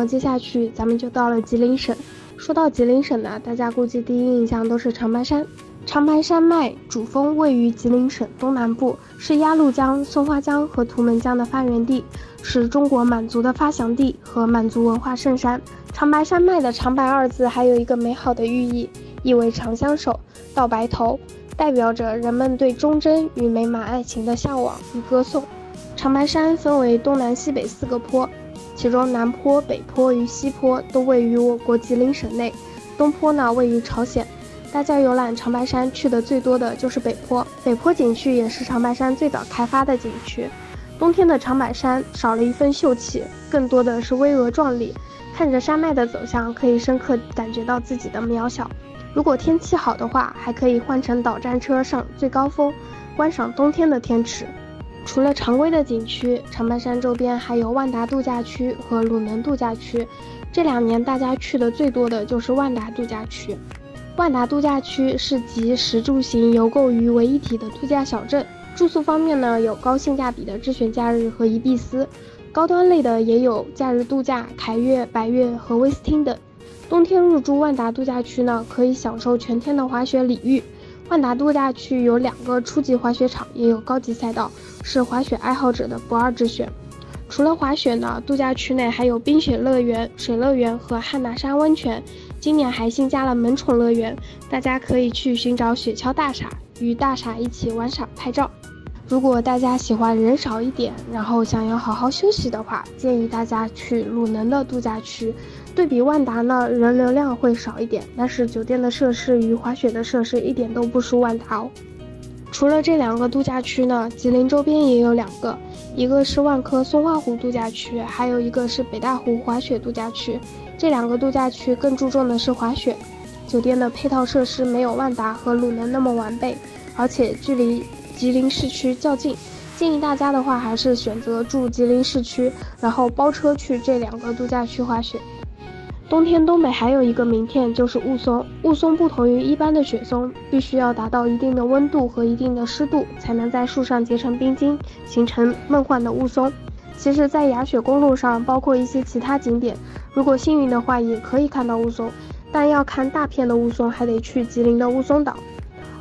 后接下去咱们就到了吉林省。说到吉林省呢，大家估计第一印象都是长白山。长白山脉主峰位于吉林省东南部，是鸭绿江、松花江和图们江的发源地，是中国满族的发祥地和满族文化圣山。长白山脉的“长白”二字还有一个美好的寓意，意为长相守、到白头，代表着人们对忠贞与美满爱情的向往与歌颂。长白山分为东南西北四个坡，其中南坡、北坡与西坡都位于我国吉林省内，东坡呢位于朝鲜。大家游览长白山去的最多的就是北坡，北坡景区也是长白山最早开发的景区。冬天的长白山少了一份秀气，更多的是巍峨壮丽。看着山脉的走向，可以深刻感觉到自己的渺小。如果天气好的话，还可以换乘导战车上最高峰，观赏冬天的天池。除了常规的景区，长白山周边还有万达度假区和鲁能度假区。这两年大家去的最多的就是万达度假区。万达度假区是集食住行游购于为一体的度假小镇。住宿方面呢，有高性价比的智选假日和宜碧斯，高端类的也有假日度假、凯悦、百悦和威斯汀等。冬天入住万达度假区呢，可以享受全天的滑雪礼遇。万达度假区有两个初级滑雪场，也有高级赛道，是滑雪爱好者的不二之选。除了滑雪呢，度假区内还有冰雪乐园、水乐园和汉拿山温泉。今年还新加了萌宠乐园，大家可以去寻找雪橇大傻，与大傻一起玩耍拍照。如果大家喜欢人少一点，然后想要好好休息的话，建议大家去鲁能的度假区。对比万达呢，人流量会少一点，但是酒店的设施与滑雪的设施一点都不输万达哦。除了这两个度假区呢，吉林周边也有两个，一个是万科松花湖度假区，还有一个是北大湖滑雪度假区。这两个度假区更注重的是滑雪，酒店的配套设施没有万达和鲁能那么完备，而且距离吉林市区较近。建议大家的话，还是选择住吉林市区，然后包车去这两个度假区滑雪。冬天东北还有一个名片就是雾凇，雾凇不同于一般的雪松，必须要达到一定的温度和一定的湿度，才能在树上结成冰晶，形成梦幻的雾凇。其实，在雅雪公路上，包括一些其他景点，如果幸运的话，也可以看到雾凇。但要看大片的雾凇，还得去吉林的雾凇岛。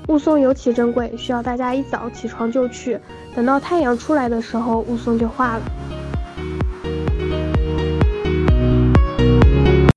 雾凇尤其珍贵，需要大家一早起床就去，等到太阳出来的时候，雾凇就化了。